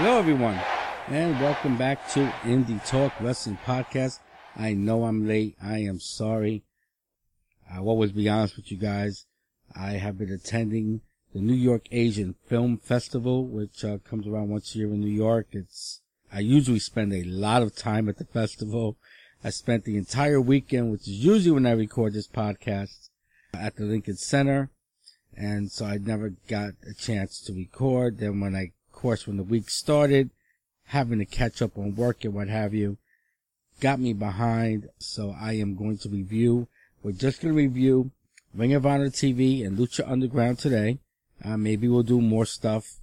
Hello, everyone, and welcome back to Indie Talk Wrestling Podcast. I know I'm late. I am sorry. I will always be honest with you guys. I have been attending the New York Asian Film Festival, which uh, comes around once a year in New York. It's I usually spend a lot of time at the festival. I spent the entire weekend, which is usually when I record this podcast, at the Lincoln Center. And so I never got a chance to record. Then when I, course, when the week started, having to catch up on work and what have you, got me behind. So I am going to review, we're just going to review Ring of Honor TV and Lucha Underground today. Uh, maybe we'll do more stuff,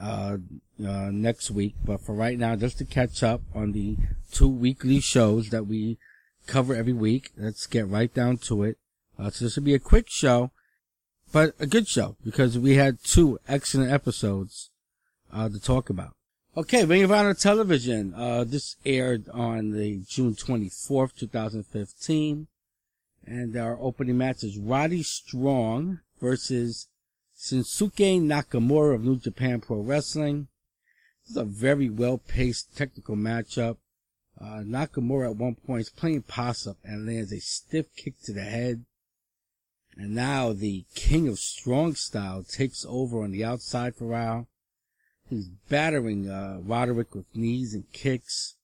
uh, uh, next week, but for right now, just to catch up on the two weekly shows that we cover every week, let's get right down to it. Uh, so this will be a quick show, but a good show because we had two excellent episodes, uh, to talk about. Okay, Ring of Honor Television, uh, this aired on the June 24th, 2015. And our opening match is Roddy Strong versus Shinsuke Nakamura of New Japan Pro Wrestling. This is a very well-paced technical matchup. Uh, Nakamura at one point is playing posse-up and lands a stiff kick to the head. And now the King of Strong Style takes over on the outside for Rao. He's battering uh, Roderick with knees and kicks.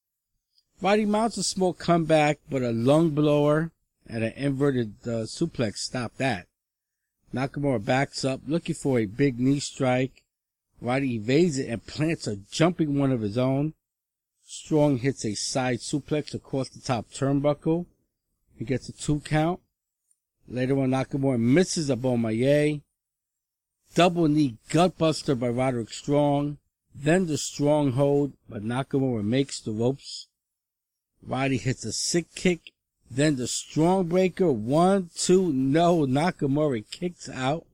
Roddy mounts a small comeback, but a lung blower and an inverted uh, suplex stop that. Nakamura backs up, looking for a big knee strike. Roddy evades it and plants a jumping one of his own. Strong hits a side suplex across the top turnbuckle. He gets a two count. Later on, Nakamura misses a Bomaye. Double knee gutbuster by Roderick Strong. Then the stronghold, but Nakamura makes the ropes. Roddy hits a sick kick then the strong breaker, one, two, no, Nakamura kicks out.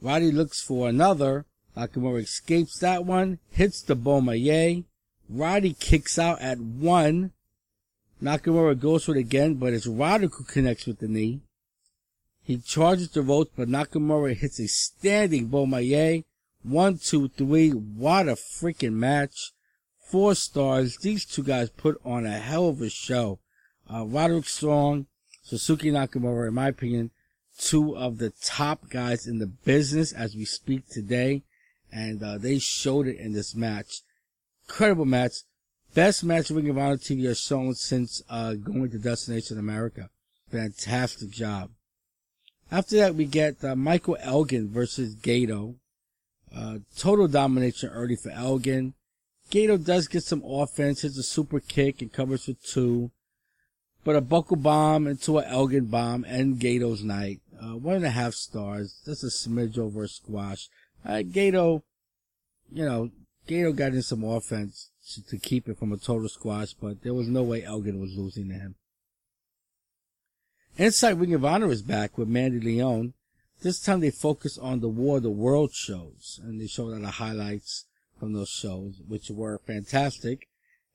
Roddy looks for another. Nakamura escapes that one, hits the Bomaye. Roddy kicks out at one. Nakamura goes for it again, but it's Roderick who connects with the knee. He charges the ropes, but Nakamura hits a standing Bomaye. One, two, three. What a freaking match. Four stars. These two guys put on a hell of a show uh, Roderick Strong, Shinsuke Nakamura, in my opinion, two of the top guys in the business as we speak today. And, uh, they showed it in this match. Incredible match. Best match Ring of Honor TV has shown since, uh, going to Destination America. Fantastic job. After that, we get, uh, Michael Elgin versus Gato. Uh, total domination early for Elgin. Gato does get some offense, hits a super kick and covers for two but a buckle bomb into an Elgin bomb and Gato's night. Uh, one and a half stars. That's a smidge over a squash. Uh, Gedo, you know, Gato got in some offense to, to keep it from a total squash, but there was no way Elgin was losing to him. Inside Ring of Honor is back with Mandy Leon. This time they focus on the War of the World shows, and they show a lot of highlights from those shows, which were fantastic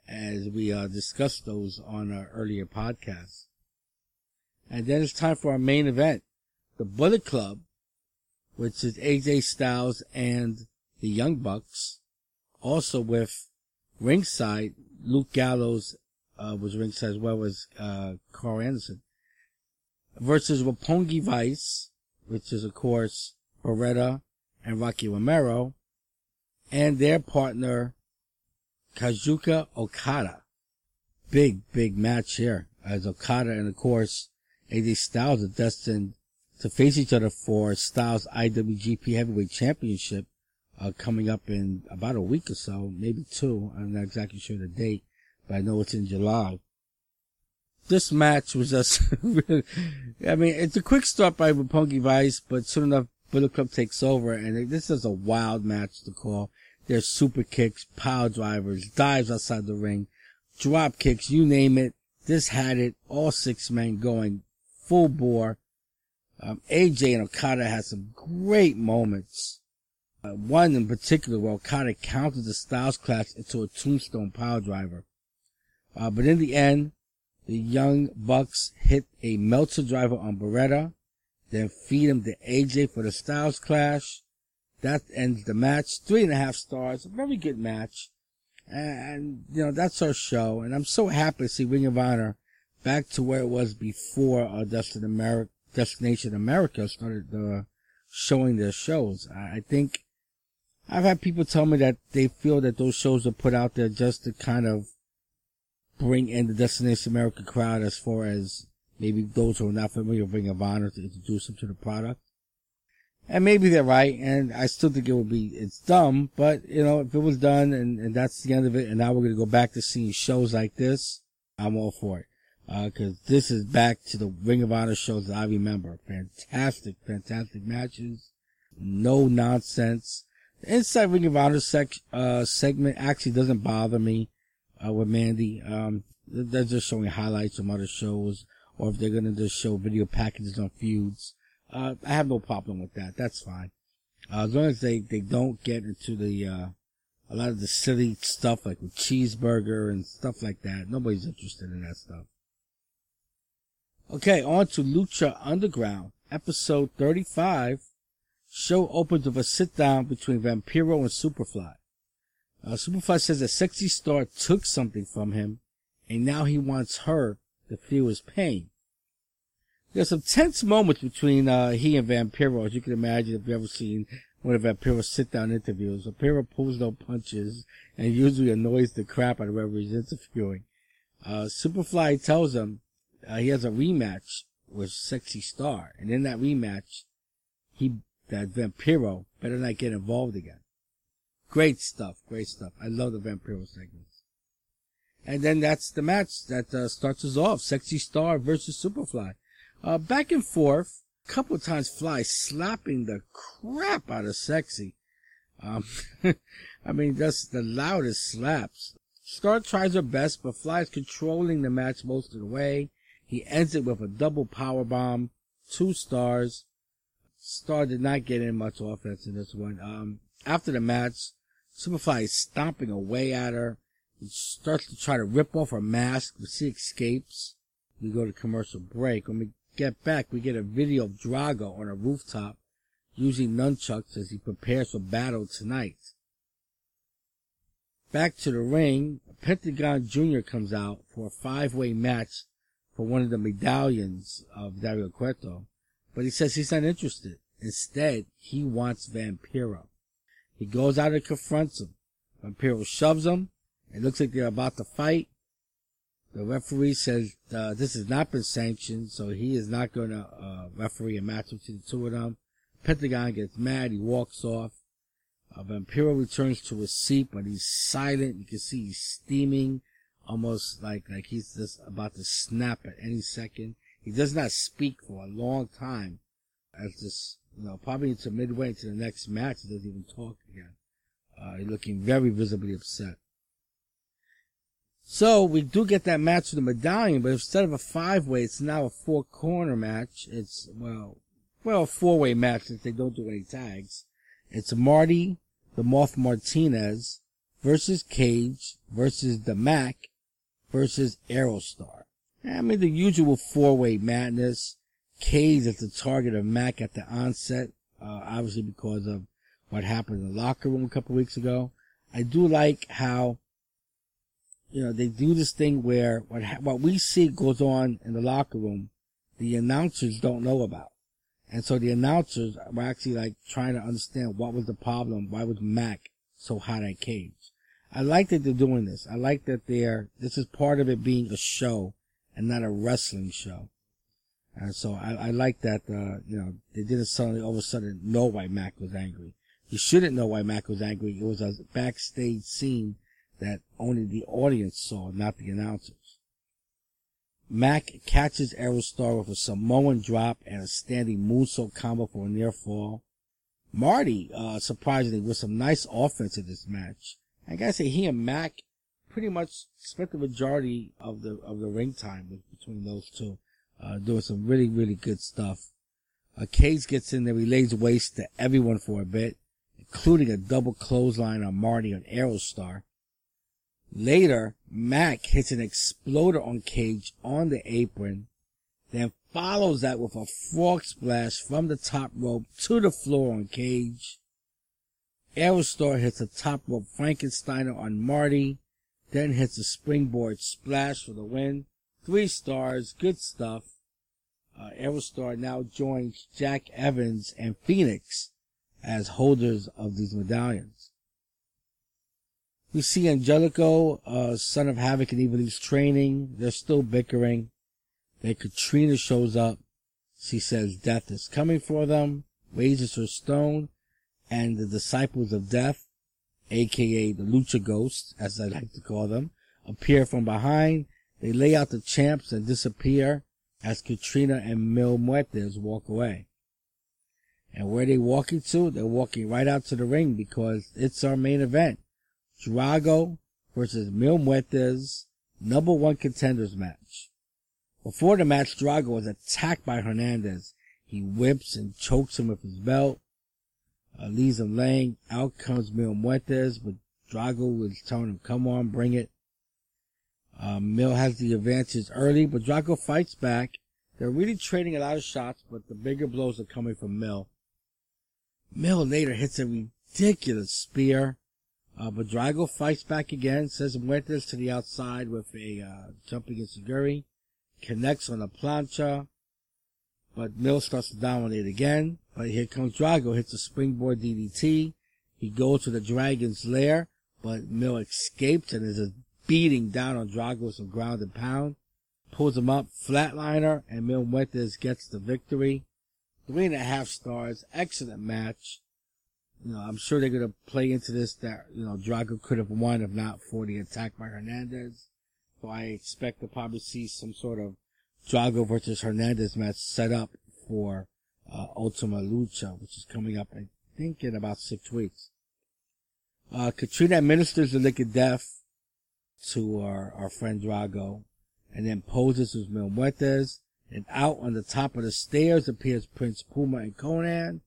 as we uh, discussed those on our earlier podcasts. And then it's time for our main event, the Bullet Club, which is AJ Styles and the Young Bucks, also with ringside Luke Gallows uh, was ringside as well as uh, Karl Anderson, versus Roppongi Vice, which is of course Beretta and Rocky Romero, and their partner Kazuchika Okada. Big, big match here as Okada and of course AJ Styles are destined to face each other for Styles IWGP Heavyweight Championship uh, coming up in about a week or so, maybe two. I'm not exactly sure the date, but I know it's in July. This match was just, I mean, it's a quick start by Roppongi Vice, but soon enough, Bullet Club takes over, and this is a wild match to call. There's super kicks, power drivers, dives outside the ring, drop kicks, you name it. This had it. All six men going full bore. Um, AJ and Okada had some great moments. Uh, one in particular where Okada countered the Styles Clash into a tombstone power driver. Uh, but in the end, the young Bucks hit a Meltzer driver on Beretta, then feed him to AJ for the Styles Clash. that ends the match. Three and a half stars. A very good match. And, you know, that's our show. And I'm so happy to see Ring of Honor back to where it was before uh, Destin Destination America started uh, showing their shows. I think I've had people tell me that they feel that those shows are put out there just to kind of bring in the Destination America crowd as far as maybe those who are not familiar with Ring of Honor to introduce them to the product. And maybe they're right, and I still think it would be, it's dumb, but, you know, if it was done and, and that's the end of it, and now we're gonna go back to seeing shows like this, I'm all for it. Uh, cause this is back to the Ring of Honor shows that I remember. Fantastic, fantastic matches. No nonsense. The Inside Ring of Honor sec, uh, segment actually doesn't bother me, uh, with Mandy. Um, they're just showing highlights from other shows, or if they're gonna just show video packages on feuds. Uh, I have no problem with that. That's fine. Uh, as long as they, they don't get into the, uh, a lot of the silly stuff like with cheeseburger and stuff like that. Nobody's interested in that stuff. Okay, on to Lucha Underground, episode 35. Show opens with a sit down between Vampiro and Superfly. Uh, Superfly says that Sexy Star took something from him, and now he wants her to feel his pain. There's some tense moments between uh, he and Vampiro, as you can imagine if you've ever seen one of Vampiro's sit-down interviews. Vampiro pulls no punches and usually annoys the crap out of whoever he's interviewing. Uh, Superfly tells him uh, he has a rematch with Sexy Star, and in that rematch, he that Vampiro better not get involved again. Great stuff, great stuff. I love the Vampiro segments. And then that's the match that uh, starts us off: Sexy Star versus Superfly. Uh, back and forth. A couple times Fly slapping the crap out of Sexy. Um, I mean, just the loudest slaps. Star tries her best, but Fly is controlling the match most of the way. He ends it with a double power bomb, two stars. Star did not get in much offense in this one. Um, after the match, Superfly is stomping away at her. He starts to try to rip off her mask, but she escapes. We go to commercial break. When we get back, we get a video of Drago on a rooftop using nunchucks as he prepares for battle tonight. Back to the ring, Pentagon Jr. comes out for a five-way match for one of the medallions of Dario Cueto, but he says he's not interested. Instead, he wants Vampiro. He goes out and confronts him. Vampiro shoves him. It looks like they're about to fight. The referee says uh, this has not been sanctioned, so he is not going to uh, referee a match between the two of them. Pentagon gets mad. He walks off. Uh, Vampiro returns to his seat, but he's silent. You can see he's steaming, almost like like he's just about to snap at any second. He does not speak for a long time, as this you know probably into midway into the next match. He doesn't even talk again. Uh, he's looking very visibly upset. So we do get that match with the medallion, but instead of a five way, it's now a four corner match. It's well, well, a four way match since they don't do any tags. It's Marty, the Moth Martinez versus Cage versus the Mack versus Aerostar. I mean the usual four way madness. Cage is the target of Mack at the onset, uh, obviously because of what happened in the locker room a couple weeks ago. I do like how you know, they do this thing where what what we see goes on in the locker room, the announcers don't know about, and so the announcers were actually like trying to understand what was the problem, why was Mack so hot at Cage. I like that they're doing this. I like that they're this is part of it being a show and not a wrestling show. And so I, I like that, uh, you know, they didn't suddenly all of a sudden know why Mack was angry. You shouldn't know why Mack was angry. It was a backstage scene that only the audience saw, not the announcers. Mack catches Aerostar with a Samoan drop and a standing moonsault combo for a near fall. Marty, uh, surprisingly, with some nice offense in this match. I gotta say, he and Mack pretty much spent the majority of the of the ring time between those two, uh, doing some really really good stuff. Uh, Cage gets in there, he lays waste to everyone for a bit, including a double clothesline on Marty on Aerostar. Later, Mack hits an exploder on Cage on the apron, then follows that with a frog splash from the top rope to the floor on Cage. Aerostar hits a top rope Frankensteiner on Marty, then hits a springboard splash for the win. Three stars, good stuff. Uh, Aerostar now joins Jack Evans and Phoenix as holders of these medallions. We see Angelico, uh, son of Havoc and Evil Ivelisse training. They're still bickering. Then Catrina shows up. She says death is coming for them, raises her stone, and the disciples of death, aka the Lucha Ghosts, as I like to call them, appear from behind. They lay out the champs and disappear as Catrina and Mil Muertes walk away. And where they walking to? They're walking right out to the ring because it's our main event. Drago versus Mil Muertes, number one contenders match. Before the match, Drago was attacked by Hernandez. He whips and chokes him with his belt, uh, leaves him laying. Out comes Mil Muertes, but Drago was telling him, come on, bring it. Uh, Mil has the advantage early, but Drago fights back. They're really trading a lot of shots, but the bigger blows are coming from Mil. Mil later hits a ridiculous spear. Uh, but Drago fights back again, says Muertes to the outside with a uh, jumping Enzuigiri, connects on a plancha, but Mil starts to dominate again. But here comes Drago, hits a springboard DDT. He goes to the dragon's lair, but Mil escapes and is beating down on Drago with some ground and pound. Pulls him up, flatliner, and Mil Muertes gets the victory. Three and a half stars, excellent match. You know, I'm sure they're gonna play into this that, you know, Drago could have won if not for the attack by Hernandez. So I expect to probably see some sort of Drago versus Hernandez match set up for, uh, Ultima Lucha, which is coming up, I think, in about six weeks. Uh, Catrina administers the liquid death to our, our friend Drago and then poses with Mil Muertes. And out on the top of the stairs appears Prince Puma and Konnan.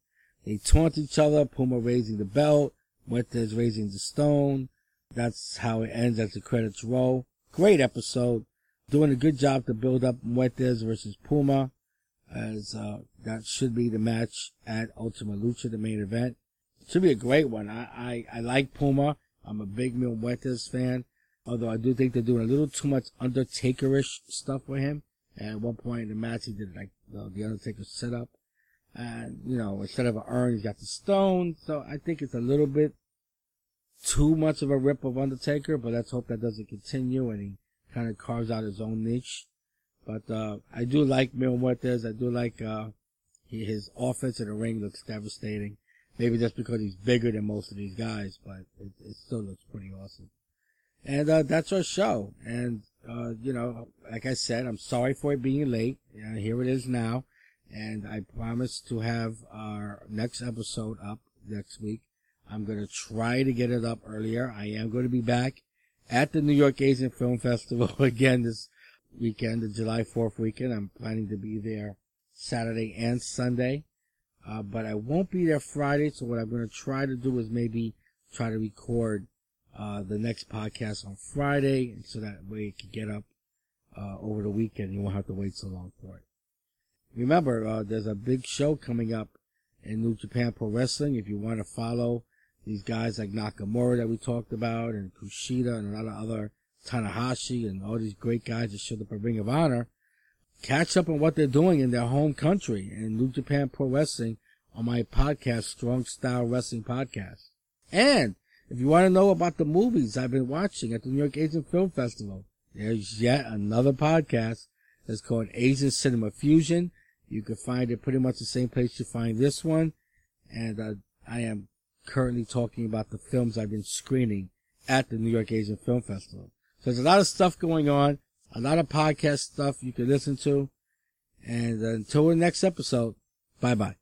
They taunt each other, Puma raising the belt, Muertes raising the stone. That's how it ends as the credits roll. Great episode. Doing a good job to build up Muertes versus Puma. As, uh, that should be the match at Ultima Lucha, the main event. Should be a great one. I, I, I like Puma. I'm a big Mil Muertes fan. Although I do think they're doing a little too much Undertaker-ish stuff with him. And at one point in the match, he did like the, the Undertaker setup. And, you know, instead of an urn, he's got the stone. So I think it's a little bit too much of a rip of Undertaker, but let's hope that doesn't continue and he kind of carves out his own niche. But, uh, I do like Mil Muertes. I do like, uh, his offense in the ring looks devastating. Maybe just because he's bigger than most of these guys, but it, it still looks pretty awesome. And, uh, that's our show. And, uh, you know, like I said, I'm sorry for it being late. Uh, here it is now and I promise to have our next episode up next week. I'm going to try to get it up earlier. I am going to be back at the New York Asian Film Festival again this weekend, the July 4th weekend. I'm planning to be there Saturday and Sunday. Uh, but I won't be there Friday. So what I'm going to try to do is maybe try to record, uh, the next podcast on Friday. So that way it can get up, uh, over the weekend. You won't have to wait so long for it. Remember, uh, there's a big show coming up in New Japan Pro Wrestling. If you want to follow these guys like Nakamura that we talked about and Kushida and a lot of other Tanahashi and all these great guys that showed up at Ring of Honor, catch up on what they're doing in their home country in New Japan Pro Wrestling on my podcast, Strong Style Wrestling Podcast. And if you want to know about the movies I've been watching at the New York Asian Film Festival, there's yet another podcast that's called Asian Cinema Fusion. You can find it pretty much the same place you find this one. And uh, I am currently talking about the films I've been screening at the New York Asian Film Festival. So there's a lot of stuff going on, a lot of podcast stuff you can listen to. And until the next episode, bye bye.